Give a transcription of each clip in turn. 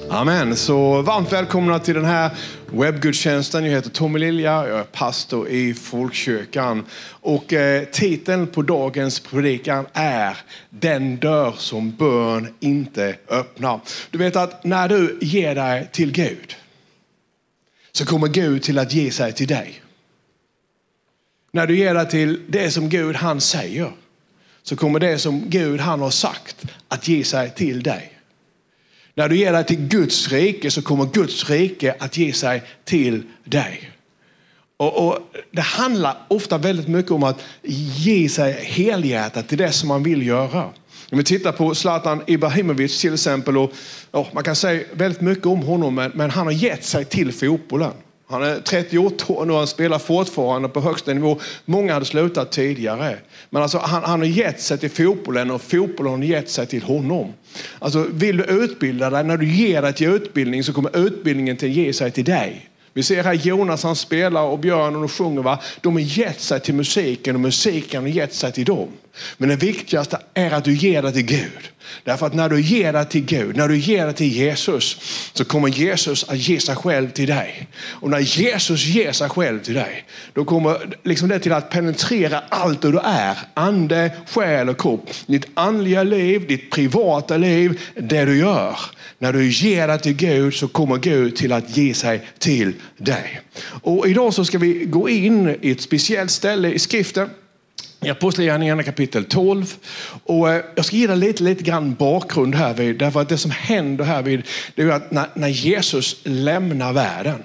Amen. Så varmt välkomna till den här webbgudstjänsten. Jag heter Tommy Lilja, jag är pastor i Folkkyrkan. Och eh, titeln på dagens predikan är Den dörr som bön inte öppnar. Du vet att när du ger dig till Gud så kommer Gud till att ge sig till dig. När du ger dig till det som Gud han säger så kommer det som Gud han har sagt att ge sig till dig. När du ger dig till Guds rike så kommer Guds rike att ge sig till dig. Och, och, Det handlar ofta väldigt mycket om att ge sig helhjärtat till det som man vill göra. Om vi tittar på Zlatan Ibrahimovic till exempel, och, och man kan säga väldigt mycket om honom, men, men han har gett sig till fotbollen. Han är 38 år nu och han spelar fortfarande på högsta nivå. Många hade slutat tidigare. Men alltså, han, han har gett sig till fotbollen och fotbollen har gett sig till honom. Alltså, vill du utbilda dig, när du ger dig till utbildning så kommer utbildningen till att ge sig till dig. Vi ser här Jonas han spelar och Björn och de sjunger. Va? De har gett sig till musiken och musiken har gett sig till dem. Men det viktigaste är att du ger dig till Gud. Därför att när du ger dig till Gud, när du ger dig till Jesus, så kommer Jesus att ge sig själv till dig. Och när Jesus ger sig själv till dig, då kommer liksom det till att penetrera allt du är. Ande, själ och kropp. Ditt andliga liv, ditt privata liv, det du gör. När du ger dig till Gud så kommer Gud till att ge sig till dig. Och idag så ska vi gå in i ett speciellt ställe i skriften i Apostlagärningarna kapitel 12. Och eh, jag ska ge dig lite, lite grann bakgrund här vid, därför att det som händer här vid, det är att när, när Jesus lämnar världen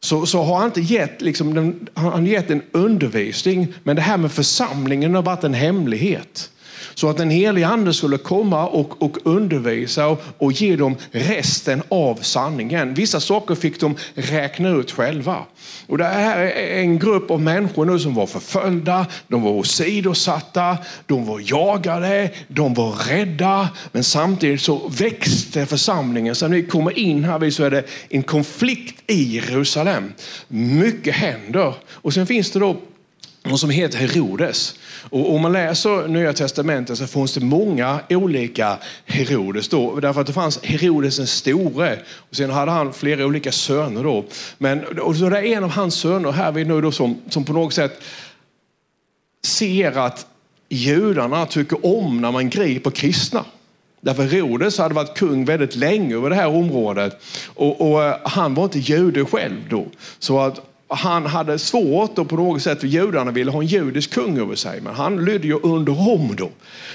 så, så har han inte gett, liksom, den, han gett en undervisning, men det här med församlingen har varit en hemlighet. Så att den helige ande skulle komma och, och undervisa och, och, ge dem resten av sanningen. Vissa saker fick de räkna ut själva. Och det här är en grupp av människor nu som var förföljda, de var åsidosatta, de var jagade, de var rädda. Men samtidigt så växte församlingen. Så när vi kommer in här så är det en konflikt i Jerusalem. Mycket händer. Och sen finns det då någon som heter Herodes. Och om man läser Nya Testamentet så finns det många olika Herodes. Då, därför att det fanns Herodes den store och sen hade han flera olika söner. Då. Men, och så det är en av hans söner här vi nu då som, som på något sätt ser att judarna tycker om när man griper kristna. Därför Herodes hade varit kung väldigt länge över det här området och, och eh, han var inte jude själv då. Så att han hade svårt och på något sätt, för judarna ville ha en judisk kung över sig, men han lydde ju under Rom då.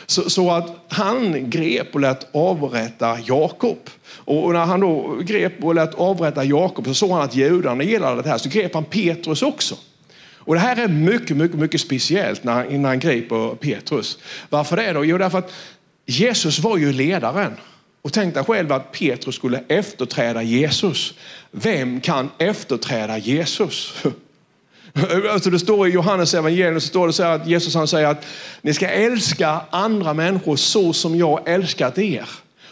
Så, så, att han grep och lät avrätta Jakob. Och när han då grep och lät avrätta Jakob så såg han att judarna gillade det här, så grep han Petrus också. Och det här är mycket, mycket, mycket speciellt när han, när han griper Petrus. Varför det då? Jo, därför att Jesus var ju ledaren. Och tänk dig själv att Petrus skulle efterträda Jesus. Vem kan efterträda Jesus? Alltså det står i Johannes evangelium så står det så att Jesus han säger att ni ska älska andra människor så som jag älskat er.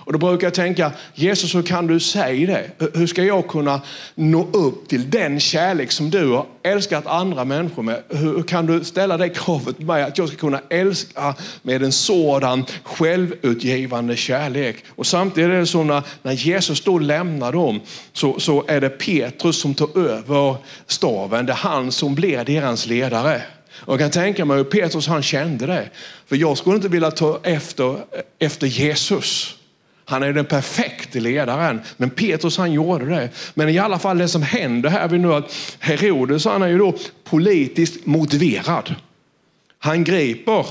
Och då brukar jag tänka, Jesus hur kan du säga det? Hur ska jag kunna nå upp till den kärlek som du har älskat andra människor med? Hur kan du ställa det kravet på mig att jag ska kunna älska med en sådan självutgivande kärlek? Och samtidigt är det så när, när Jesus då lämnar dem så, så är det Petrus som tar över staven. Det är han som blir deras ledare. Och jag kan tänka mig hur Petrus han kände det. För jag skulle inte vilja ta efter, efter Jesus. Han är den perfekta ledaren. Men Petrus han gjorde det. Men i alla fall det som händer här vid nu att Herodes han är ju då politiskt motiverad. Han griper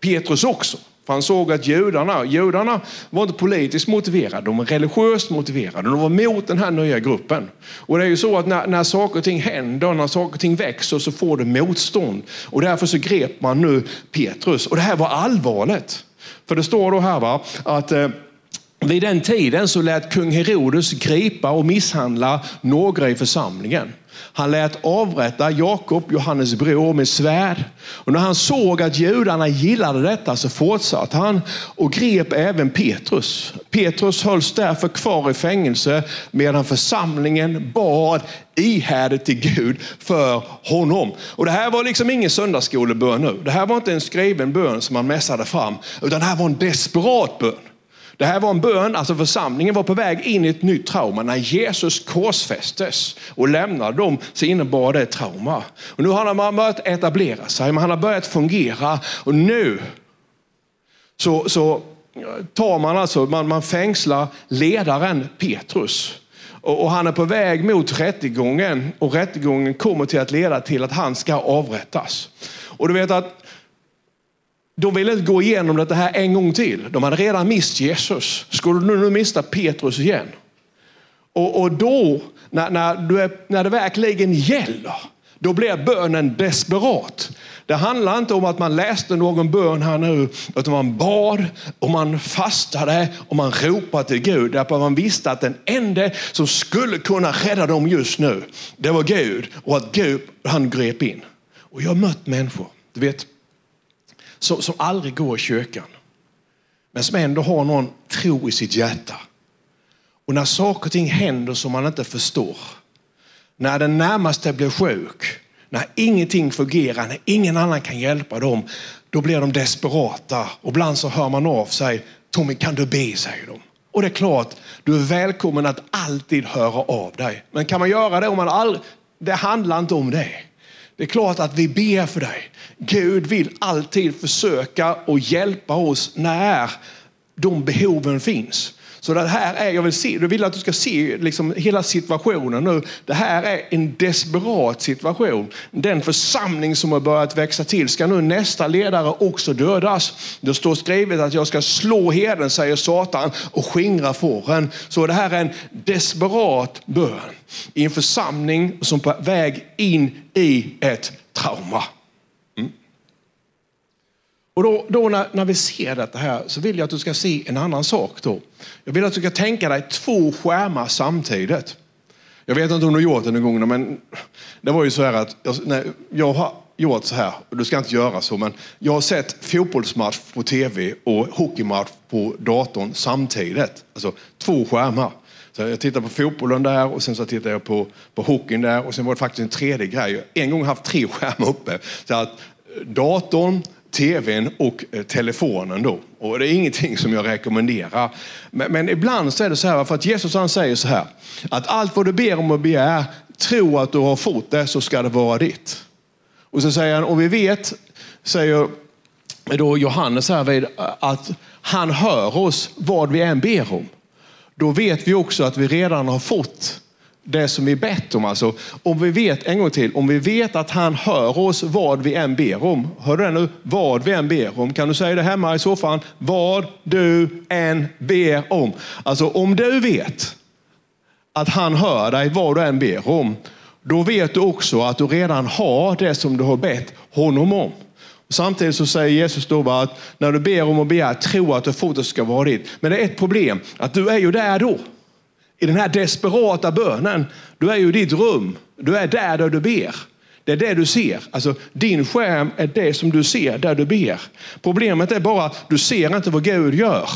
Petrus också. För han såg att judarna, judarna var inte politiskt motiverade, de var religiöst motiverade. De var mot den här nya gruppen. Och det är ju så att när, när saker och ting händer, när saker och ting växer så får det motstånd. Och därför så grep man nu Petrus. Och det här var allvarligt. För det står då här va, att eh, vid den tiden så lät kung Herodes gripa och misshandla några i församlingen. Han lät avrätta Jakob, Johannes bror, med svärd. Och när han såg att judarna gillade detta så fortsatte han och grep även Petrus. Petrus hölls därför kvar i fängelse medan församlingen bad ihärdigt till Gud för honom. Och Det här var liksom ingen söndagsskolebön nu. Det här var inte en skriven bön som man mässade fram, utan det här var en desperat bön. Det här var en bön, alltså församlingen var på väg in i ett nytt trauma. När Jesus korsfästes och lämnade dem så innebar det trauma. Och nu har han börjat etablera sig, men han har börjat fungera. Och nu så, så tar man alltså, man, man fängslar ledaren Petrus. Och, och, han är på väg mot rättegången och rättegången kommer till att leda till att han ska avrättas. Och du vet att de ville inte gå igenom det här en gång till. De hade redan mist Jesus. Skulle du nu mista Petrus igen? Och, och då, när, när, du är, när det verkligen gäller, då blir bönen desperat. Det handlar inte om att man läste någon bön här nu, utan man bad och man fastade och man ropade till Gud. Därför att man visste att den enda som skulle kunna rädda dem just nu, det var Gud. Och att Gud, han grep in. Och jag har mött människor, du vet, som, som aldrig går i kyrkan. Men som ändå har någon tro i sitt hjärta. Och när saker och ting händer som man inte förstår. När den närmaste blir sjuk. När ingenting fungerar, när ingen annan kan hjälpa dem. Då blir de desperata. Och ibland så hör man av sig. Tommy kan du be, säger de. Och det är klart, du är välkommen att alltid höra av dig. Men kan man göra det om man aldrig... Det handlar inte om det. Det är klart att vi ber för dig. Gud vill alltid försöka och hjälpa oss när de behoven finns. Så det här är, jag vill, se, jag vill att du ska se liksom hela situationen nu. Det här är en desperat situation. Den församling som har börjat växa till, ska nu nästa ledare också dödas? Det står skrivet att jag ska slå herden, säger Satan, och skingra fåren. Så det här är en desperat bön i en församling som är på väg in i ett trauma. Och då, då när, när, vi ser detta här så vill jag att du ska se en annan sak. Då. Jag vill att du ska tänka dig två skärmar samtidigt. Jag vet inte om du har gjort det någon gång, men det var ju så här att jag, nej, jag har gjort så här, och du ska inte göra så, men jag har sett fotbollsmatch på tv och hockeymatch på datorn samtidigt. Alltså två skärmar. Så jag tittar på fotbollen där och sen så tittar jag på, på hockeyn där och sen var det faktiskt en tredje grej. En gång haft tre skärmar uppe. Så att eh, datorn, tvn och eh, telefonen då. Och det är ingenting som jag rekommenderar. Men, men, ibland så är det så här, för att Jesus han säger så här, att allt vad du ber om och begär, tro att du har fått det så ska det vara ditt. Och så säger han, och vi vet, säger då Johannes här vid, att han hör oss vad vi än ber om. Då vet vi också att vi redan har fått det som vi bett om. Alltså, om vi vet, en gång till, om vi vet att han hör oss vad vi än ber om. Hör du det nu? Vad vi än ber om. Kan du säga det hemma i soffan? Vad du än ber om. Alltså om du vet att han hör dig vad du än ber om, då vet du också att du redan har det som du har bett honom om. Samtidigt så säger Jesus då att när du ber om och begär, tro att du får det ska vara ditt. Men det är ett problem, att du är ju där då i den här desperata bönen. Du är ju i ditt rum. Du är där, där du ber. Det är det du ser. Alltså, din skärm är det som du ser där du ber. Problemet är bara att du ser inte vad Gud gör.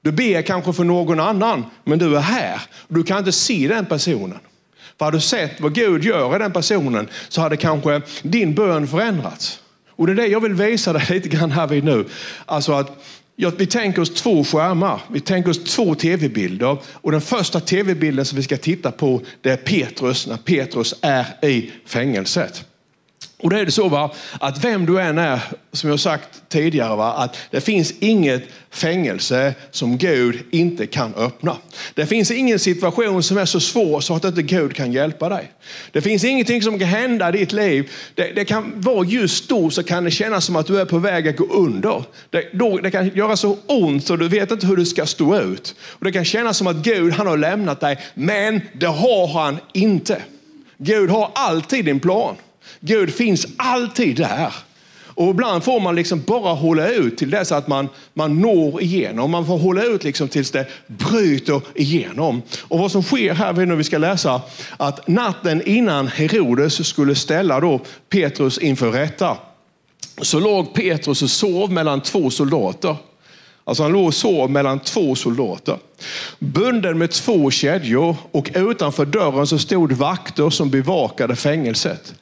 Du ber kanske för någon annan, men du är här. Du kan inte se den personen. För hade du sett vad Gud gör i den personen så hade kanske din bön förändrats. Och det är det jag vill visa dig lite grann här vid nu. Alltså att Ja, vi tänker oss två skärmar. Vi tänker oss två tv-bilder. Och den första tv-bilden som vi ska titta på det är Petrus när Petrus är i fängelset. Och då är det så va, att vem du än är, som jag sagt tidigare, va, att det finns inget fängelse som Gud inte kan öppna. Det finns ingen situation som är så svår så att inte Gud kan hjälpa dig. Det finns ingenting som kan hända i ditt liv. Det, det kan vara just då så kan det kännas som att du är på väg att gå under. Det, då, det kan göra så ont så du vet inte hur du ska stå ut. Och det kan kännas som att Gud han har lämnat dig, men det har han inte. Gud har alltid en plan. Gud finns alltid där. Och ibland får man liksom bara hålla ut till dess att man, man når igenom. Man får hålla ut liksom tills det bryter igenom. Och vad som sker här, när vi ska läsa, att natten innan Herodes skulle ställa då Petrus inför rätta, så låg Petrus och sov mellan två soldater. Alltså han låg och sov mellan två soldater. Bunden med två kedjor och utanför dörren så stod vakter som bevakade fängelset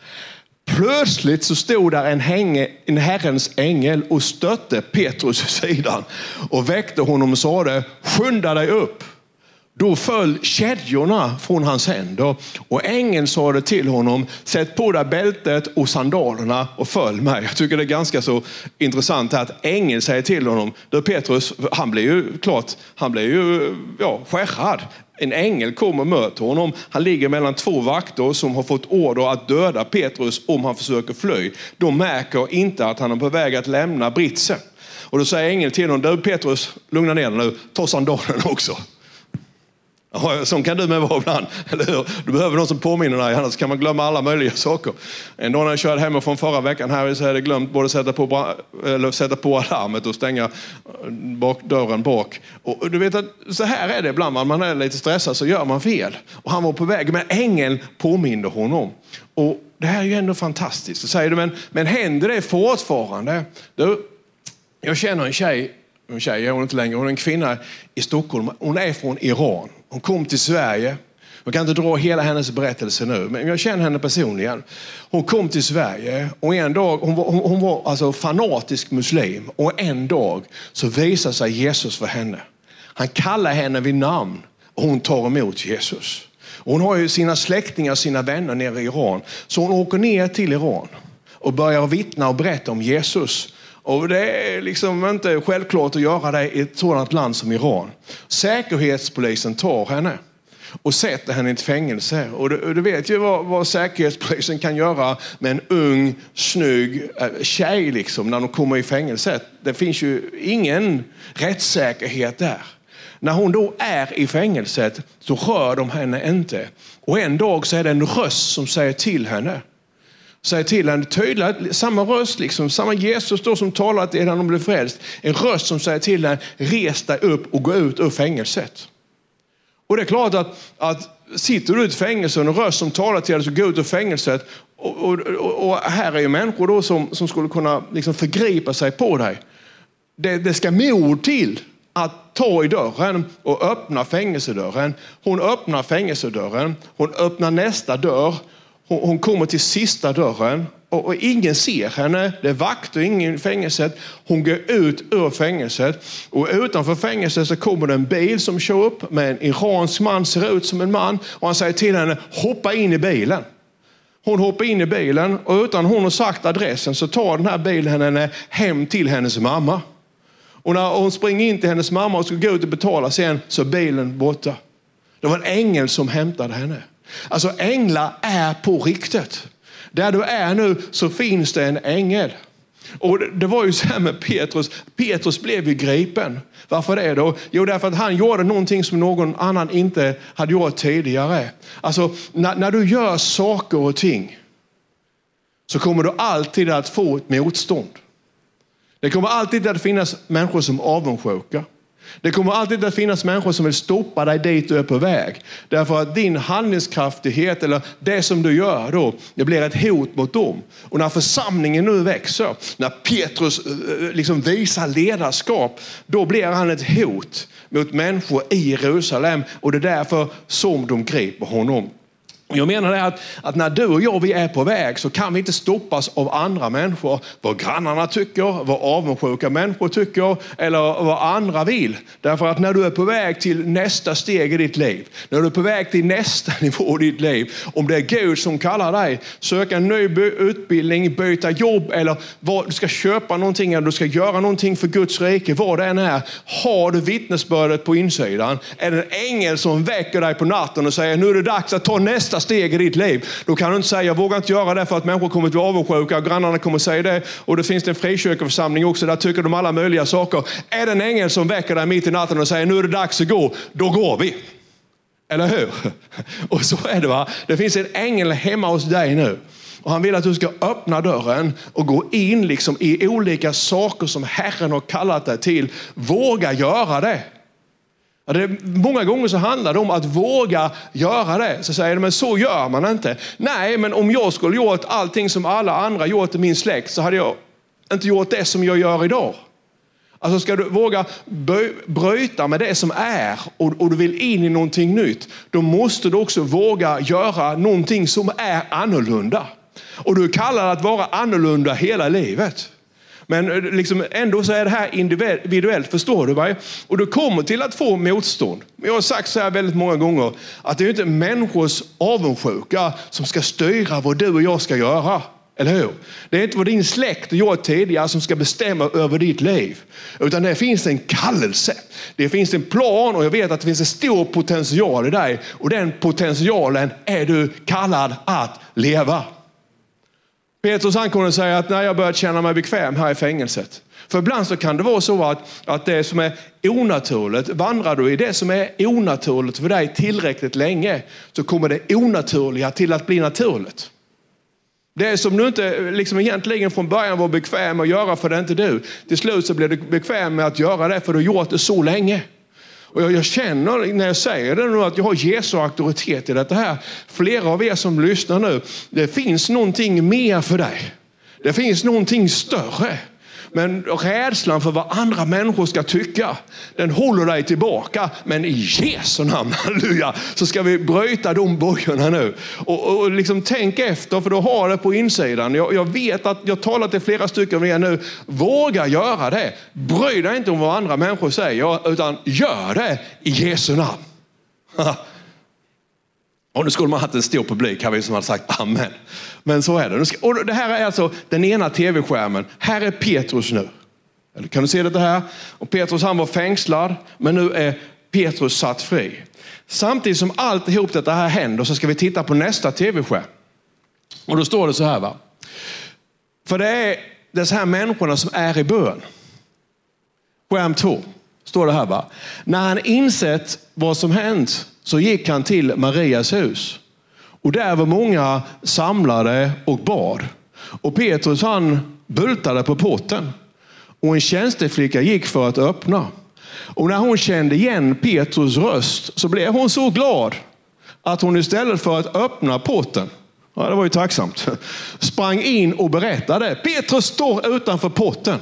plötsligt så stod där en, hänge, en Herrens ängel och stötte Petrus i sidan och väckte honom och sade, skynda dig upp. Då föll kedjorna från hans händer och ängeln sade till honom, sätt på dig bältet och sandalerna och följ mig. Jag tycker det är ganska så intressant att ängeln säger till honom, du Petrus, han blir ju klart, han blir ju ja, skärrad. En ängel kommer och möter honom. Han ligger mellan två vakter som har fått order att döda Petrus om han försöker fly. De märker inte att han är på väg att lämna britsen. Och då säger ängeln till honom, du Petrus, lugna ner dig nu, ta sandalerna också. Ja, sån kan du med vara ibland, eller hur? Du behöver någon som påminner dig, annars kan man glömma alla möjliga saker. En dag när jag körde hemifrån förra veckan här så hade jag glömt både sätta på, eller sätta på alarmet och stänga eh, bak, dörren bak. Och du vet att så här är det ibland, man är lite stressad så gör man fel. Och han var på väg, men ängeln påminde honom. Och det här är ju ändå fantastiskt. Så säger du, men, men händer det fortfarande? Du, jag känner en tjej en tjej är hon inte längre, hon är en kvinna i Stockholm. Hon är från Iran. Hon kom till Sverige. Jag kan inte dra hela hennes berättelse nu, men jag känner henne personligen. Hon kom till Sverige och en dag, hon var, hon, hon var alltså fanatisk muslim och en dag så visar sig Jesus för henne. Han kallar henne vid namn och hon tar emot Jesus. hon har ju sina släktingar, sina vänner nere i Iran. Så hon åker ner till Iran och börjar vittna och berätta om Jesus och det är liksom inte självklart att göra det i ett sådant land som Iran. Säkerhetspolisen tar henne och sätter henne i ett fängelse. Och du, du vet ju vad, vad, säkerhetspolisen kan göra med en ung, snygg eh, tjej liksom, när de kommer i fängelset. Det finns ju ingen rättssäkerhet där. När hon då är i fängelset så rör de henne inte. Och en dag så är det en röst som säger till henne säger till henne tydligt, samma röst, liksom, samma Jesus då som talar till henne om blev frälst. En röst som säger till henne, res dig upp och gå ut ur fängelset. Och det är klart att, att sitter du i ett fängelse och en röst som talar till dig, så gå ut ur fängelset. Och, och, och, och här är ju människor då som, som skulle kunna liksom förgripa sig på dig. Det, det ska mod till att ta i dörren och öppna fängelsedörren. Hon öppnar fängelsedörren, hon öppnar nästa dörr hon, hon kommer till sista dörren och, och, ingen ser henne. Det är vakter, ingen i fängelset. Hon går ut ur fängelset och utanför fängelset så kommer det en bil som kör upp med en iransk man, ser ut som en man och han säger till henne, hoppa in i bilen. Hon hoppar in i bilen och utan hon har sagt adressen så tar den här bilen henne hem till hennes mamma. Och när hon springer in till hennes mamma och ska gå ut och betala sen så är bilen borta. Det var en ängel som hämtade henne. Alltså änglar är på riktigt. Där du är nu så finns det en ängel. Och Det var ju så här med Petrus. Petrus blev ju gripen. Varför det då? Jo, därför att han gjorde någonting som någon annan inte hade gjort tidigare. Alltså, när, när du gör saker och ting så kommer du alltid att få ett motstånd. Det kommer alltid att finnas människor som avundsjuka. Det kommer alltid att finnas människor som vill stoppa dig dit du är på väg. Därför att din handlingskraftighet eller det som du gör då, det blir ett hot mot dem. Och när församlingen nu växer, när Petrus eh, eh, liksom visar ledarskap, då blir han ett hot mot människor i Jerusalem. Och det är därför som de griper honom. Jag menar det att, att när du och jag vi är på väg så kan vi inte stoppas av andra människor. Vad grannarna tycker, vad avundsjuka människor tycker eller vad andra vill. Därför att när du är på väg till nästa steg i ditt liv, när du är på väg till nästa nivå i ditt liv, om det är Gud som kallar dig, söka en ny utbildning, byta jobb eller vad, du ska köpa någonting eller du ska göra någonting för Guds rike, vad det än är. Har du vittnesbördet på insidan? Är det en ängel som väcker dig på natten och säger nu är det dags att ta nästa nästa steg i ditt liv. Då kan du inte säga, jag vågar inte göra det för att människor kommer att bli avundsjuka och grannarna kommer att säga det. Och det finns en frikyrkoförsamling också, där tycker de alla möjliga saker. Är det en ängel som väcker dig mitt i natten och säger, nu är det dags att gå, då går vi. Eller hur? Och så är det va. Det finns en ängel hemma hos dig nu. Och han vill att du ska öppna dörren och gå in liksom i olika saker som Herren har kallat dig till. Våga göra det. Det, många gånger så handlar det om att våga göra det. Så säger de, men så gör man inte. Nej, men om jag skulle gjort allting som alla andra gjort i min släkt så hade jag inte gjort det som jag gör idag. Alltså ska du våga bryta med det som är och, och, du vill in i någonting nytt, då måste du också våga göra någonting som är annorlunda. Och du är kallad att vara annorlunda hela livet. Men eh, liksom ändå så är det här individuellt, förstår du mig? Och du kommer till att få motstånd. Jag har sagt så här väldigt många gånger, att det är inte människors avundsjuka som ska styra vad du och jag ska göra. Eller hur? Det är inte vad din släkt och jag tidigare som ska bestämma över ditt liv. Utan det finns en kallelse. Det finns en plan och jag vet att det finns en stor potential i dig. Och den potentialen är du kallad att leva. Petrus han kunde säga att när jag börjat känna mig bekväm här i fängelset. För ibland så kan det vara så att, att det som är onaturligt, vandrar du i det som är onaturligt för dig tillräckligt länge så kommer det onaturliga till att bli naturligt. Det som du inte liksom egentligen från början var bekväm att göra för det är inte du. Till slut så blir du bekväm med att göra det för du har gjort det så länge. Och jag, jag, känner när jag säger det nu att jag har Jesu auktoritet i detta här. Flera av er som lyssnar nu, det finns någonting mer för dig. Det finns någonting större. Men rädslan för vad andra människor ska tycka, den håller dig tillbaka. Men i Jesu namn, halleluja, så ska vi bryta de bojorna nu. Och, och liksom tänk efter, för du har det på insidan. Jag, jag vet att jag talar till flera stycken av er nu. Våga göra det. Bry dig inte om vad andra människor säger, utan gör det i Jesu namn. Och nu skulle man haft en stor publik här som hade sagt amen. Men så är det. Och det här är alltså den ena tv-skärmen. Här är Petrus nu. Eller kan du se det här? Och Petrus han var fängslad, men nu är Petrus satt fri. Samtidigt som alltihop detta här händer så ska vi titta på nästa tv-skärm. Och då står det så här. va. För det är dessa här människorna som är i bön. Skärm två står det här. va. När han insett vad som hänt så gick han till Marias hus. Och där var många samlade och bad. Och Petrus han bultade på porten. Och en tjänsteflicka gick för att öppna. Och när hon kände igen Petrus röst så blev hon så glad att hon istället för att öppna porten, ja, det var ju tacksamt, sprang in och berättade. Petrus står utanför porten.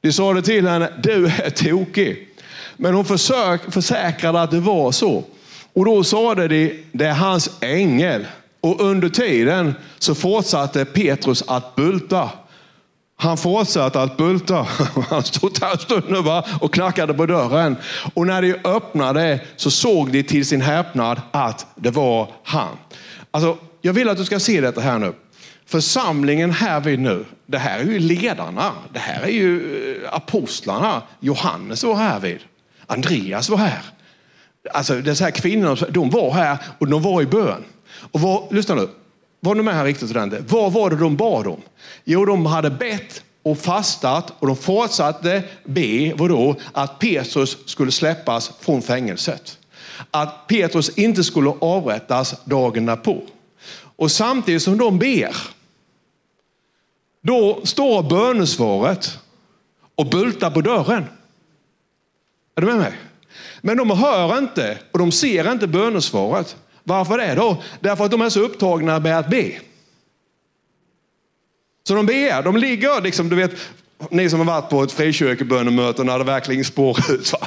De sa det till henne, du är tokig. Men hon försök, försäkrade att det var så. Och då sade de, det är hans ängel. Och under tiden så fortsatte Petrus att bulta. Han fortsatte att bulta. Han stod där en stund va? och knackade på dörren. Och när de öppnade så såg de till sin häpnad att det var han. Alltså, jag vill att du ska se detta här nu. Församlingen här vid nu, det här är ju ledarna. Det här är ju eh, apostlarna. Johannes var här vid. Andreas var här. Alltså dessa här kvinnorna, de var här och de var i bön. Och vad, lyssna nu, var ni med här riktigt ordentligt? Vad var det de bad om? Jo, de hade bett och fastat och de fortsatte be, vadå? Att Petrus skulle släppas från fängelset. Att Petrus inte skulle avrättas dagen därpå. Och samtidigt som de ber, då står bönesvaret och bultar på dörren. Är du med mig? Men de hör inte och de ser inte bönesvaret. Varför det då? Därför att de är så upptagna med att be. Så de ber, de ligger liksom, du vet, ni som har varit på ett frikyrkebönemöte när det verkligen spår ut. Va?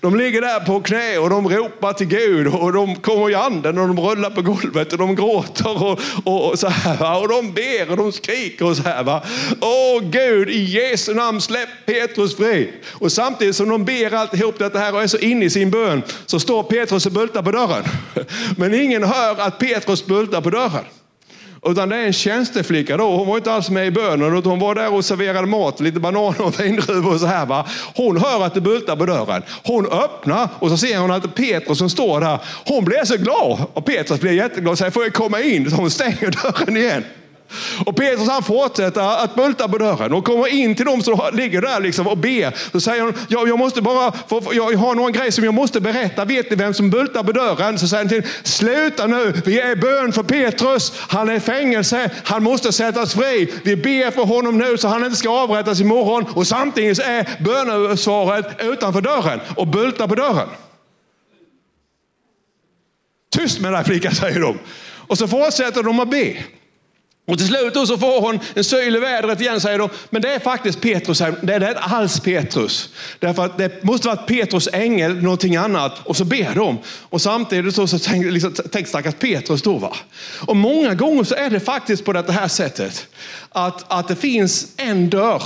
De ligger där på knä och de ropar till Gud och de kommer i anden och de rullar på golvet och de gråter och, och, och så här. Va? Och de ber och de skriker och så här. Va? Åh Gud, i Jesu namn släpp Petrus fri. Och samtidigt som de ber alltihop detta här och är så inne i sin bön så står Petrus och bultar på dörren. Men ingen hör att Petrus bultar på dörren. Utan det är en tjänsteflicka då. Hon var inte alls med i bönen. utan Hon var där och serverade mat, lite bananer och vindruvor och så här. Va? Hon hör att det bultar på dörren. Hon öppnar och så ser hon att Petrus som står där. Hon blir så glad. Och Petrus blir jätteglad och säger, får jag komma in? Så hon stänger dörren igen. Och Petrus han fortsätter att bulta på dörren och kommer in till dem som ligger där liksom och ber. Så säger han, jag, jag måste bara, få, jag har några grejer som jag måste berätta. Vet ni vem som bultar på dörren? Så säger han till sluta nu, vi är i bön för Petrus. Han är i fängelse, han måste sättas fri. Vi ber för honom nu så han inte ska avrättas imorgon. Och samtidigt är bönesvaret utanför dörren och bultar på dörren. Tyst med dig flicka, säger de. Och så fortsätter de att be. Och till slut så får hon en syl i vädret igen säger de. Men det är faktiskt Petrus. Det är inte alls Petrus. Därför att det måste vara Petrus ängel, någonting annat. Och så ber de. Och samtidigt så, så tänk, liksom, tänk stackars Petrus då. Va? Och många gånger så är det faktiskt på det här sättet. Att, att det finns en dörr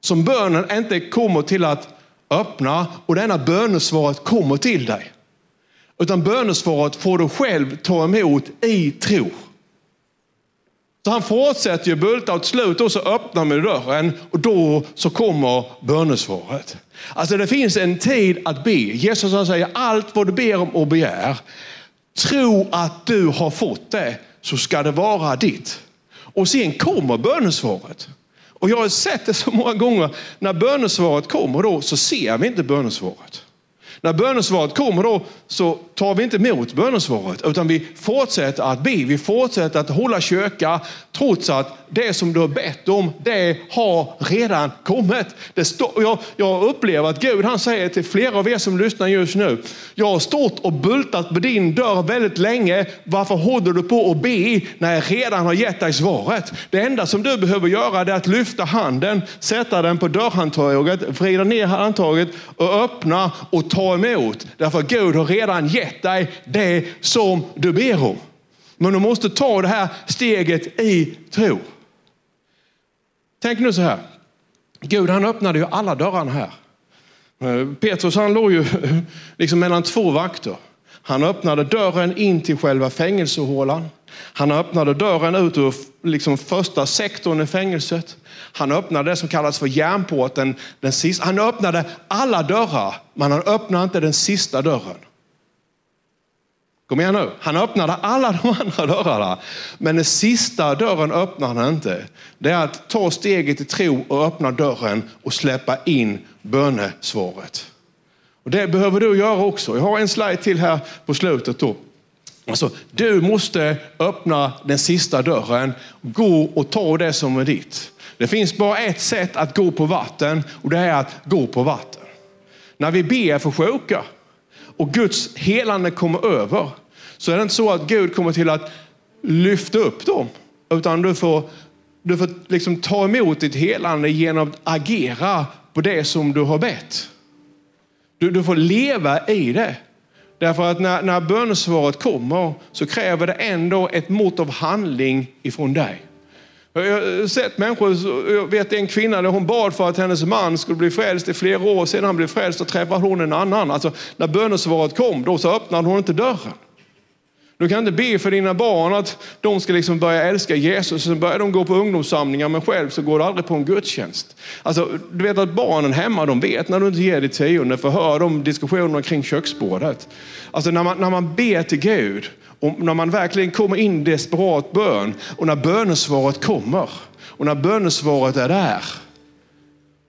som bönen inte kommer till att öppna och denna bönesvaret kommer till dig. Utan bönesvaret får du själv ta emot i tro. Så han fortsätter ju bulta och till slut och så öppnar man dörren och då så kommer bönesvaret. Alltså det finns en tid att be. Jesus han säger allt vad du ber om och begär, tro att du har fått det så ska det vara ditt. Och sen kommer bönesvaret. Och jag har sett det så många gånger, när bönesvaret kommer då så ser vi inte bönesvaret. När bönesvaret kommer då så tar vi inte emot bönesvaret utan vi fortsätter att be. Vi fortsätter att hålla kyrka trots att det som du har bett om, det har redan kommit. Det stå, jag, jag upplever att Gud han säger till flera av er som lyssnar just nu, jag har stått och bultat på din dörr väldigt länge. Varför håller du på att be när jag redan har gett dig svaret? Det enda som du behöver göra är att lyfta handen, sätta den på dörrhandtaget, vrida ner handtaget och öppna och ta emot. Därför att Gud har redan gett dig det som du ber om. Men du måste ta det här steget i tro. Tänk nu så här. Gud han öppnade ju alla dörrarna här. Eh, Petrus han låg ju liksom mellan två vakter. Han öppnade dörren in till själva fängelsehålan. Han öppnade dörren ut ur liksom första sektorn i fängelset. Han öppnade det som kallas för järnporten. Den sista. Han öppnade alla dörrar, men han öppnade inte den sista dörren. Kom igen nu. Han öppnade alla de andra dörrarna. Men den sista dörren öppnade han inte. Det är att ta steget i tro och öppna dörren och släppa in bönesvaret. Och det behöver du göra också. Jag har en slide till här på slutet. Då. Alltså, du måste öppna den sista dörren, gå och ta det som är ditt. Det finns bara ett sätt att gå på vatten och det är att gå på vatten. När vi ber för sjuka och Guds helande kommer över så är det inte så att Gud kommer till att lyfta upp dem. Utan du får, du får liksom ta emot ditt helande genom att agera på det som du har bett. Du, du får leva i det. Därför att när, när bönesvaret kommer så kräver det ändå ett mått av handling ifrån dig. Jag har sett människor, jag vet en kvinna där hon bad för att hennes man skulle bli frälst i flera år. Sedan han blev frälst så träffade hon en annan. Alltså, när bönesvaret kom då så öppnade hon inte dörren. Du kan inte be för dina barn att de ska liksom börja älska Jesus. Sen börjar de gå på ungdomssamlingar men själv så går du aldrig på en gudstjänst. Alltså, du vet att barnen hemma de vet när du inte ger ditt tionde för hör de diskussionerna kring köksbordet. Alltså när man, när man ber till Gud och när man verkligen kommer in i desperat bön och när bönesvaret kommer och när bönesvaret är där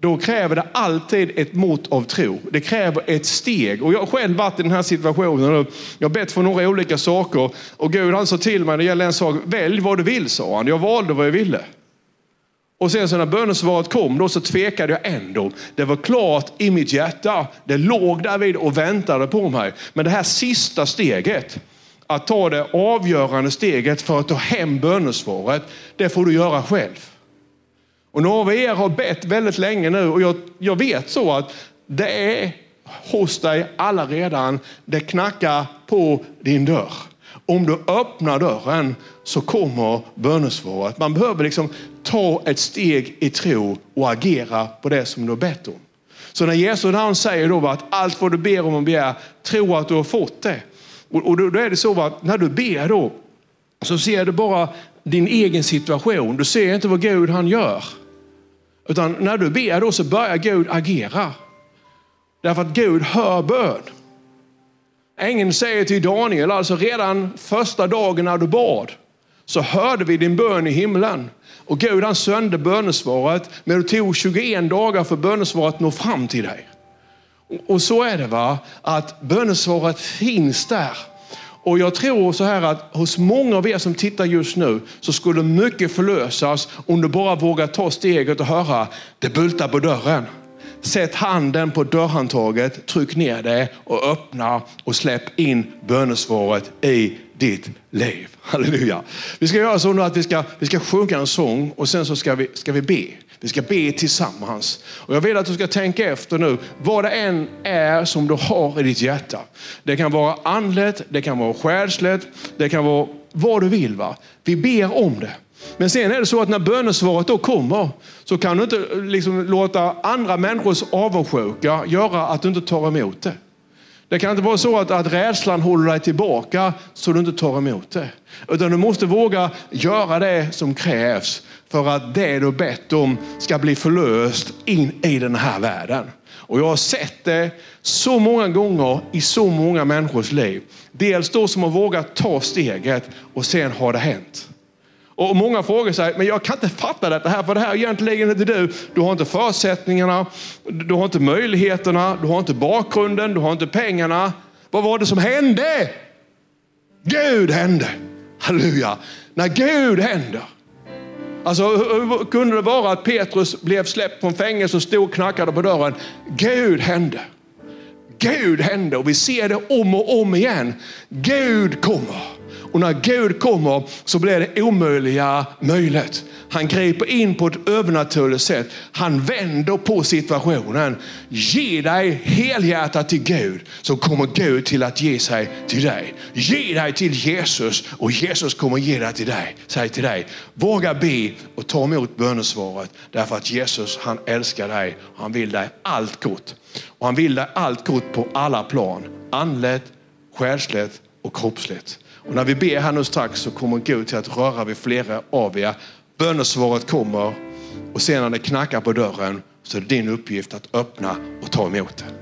då kräver det alltid ett mått av tro. Det kräver ett steg. Och jag har själv varit i den här situationen. Jag har bett för några olika saker. Och Gud han sa till mig, det gäller en sak, välj vad du vill sa han. Jag valde vad jag ville. Och sen så när bönesvaret kom då så tvekade jag ändå. Det var klart i mitt hjärta. Det låg där vid och väntade på mig. Men det här sista steget, att ta det avgörande steget för att ta hem bönesvaret, det får du göra själv. Och några av er har bett väldigt länge nu och jag, jag vet så att det är hos dig alla redan. Det knackar på din dörr. Om du öppnar dörren så kommer bönesvaret. Man behöver liksom ta ett steg i tro och agera på det som du har bett om. Så när Jesus han säger då att allt vad du ber om och begär, tro att du har fått det. Och, då, är det så att när du ber då så ser du bara din egen situation. Du ser inte vad Gud han gör. Utan när du ber då så börjar Gud agera. Därför att Gud hör bön. Ängeln säger till Daniel, alltså redan första dagen när du bad, så hörde vi din bön i himlen. Och Gud han sände bönesvaret, men det tog 21 dagar för bönesvaret att nå fram till dig. Och så är det va, att bönesvaret finns där. Och jag tror så här att hos många av er som tittar just nu så skulle mycket förlösas om du bara vågar ta steget och höra, det bultar på dörren. sätt handen på dörrhandtaget, tryck ner det och öppna och släpp in bönesvaret i ditt liv. Halleluja. Vi ska göra så nu att vi ska, vi ska sjunga en sång och sen så ska vi, ska vi be. Vi ska be tillsammans. Och jag vill att du ska tänka efter nu, vad det än är som du har i ditt hjärta. Det kan vara andligt, det kan vara själsligt, det kan vara vad du vill. Va? Vi ber om det. Men sen är det så att när bönesvaret då kommer så kan du inte liksom låta andra människors avundsjuka göra att du inte tar emot det. Det kan inte vara så att, att rädslan håller dig tillbaka så du inte tar emot det. Utan du måste våga göra det som krävs för att det du bett om ska bli förlöst in i den här världen. Och jag har sett det så många gånger i så många människors liv. Dels då som har vågat ta steget och sen har det hänt. Och många frågar sig, men jag kan inte fatta detta här, för det här är egentligen inte du. Du har inte förutsättningarna, du har inte möjligheterna, du har inte bakgrunden, du har inte pengarna. Vad var det som hände? Gud hände. Halleluja. När Gud händer. Alltså hur kunde det vara att Petrus blev släppt från fängelse och stod och knackade på dörren? Gud hände. Gud hände och vi ser det om och om igen. Gud kommer. Och när Gud kommer så blir det omöjliga möjligt. Han griper in på ett övernaturligt sätt. Han vänder på situationen. Ge dig helhjärtat till Gud så kommer Gud till att ge sig till dig. Ge dig till Jesus och Jesus kommer ge dig till dig. Säg till dig. Våga be och ta emot bönesvaret därför att Jesus han älskar dig. Han vill dig allt gott. Och han vill dig allt gott på alla plan. Andligt, själsligt och kroppsligt. Och när vi ber här nu strax så kommer Gud till att röra vid flera av er. Bönesvaret kommer och sen när det knackar på dörren så är det din uppgift att öppna och ta emot det.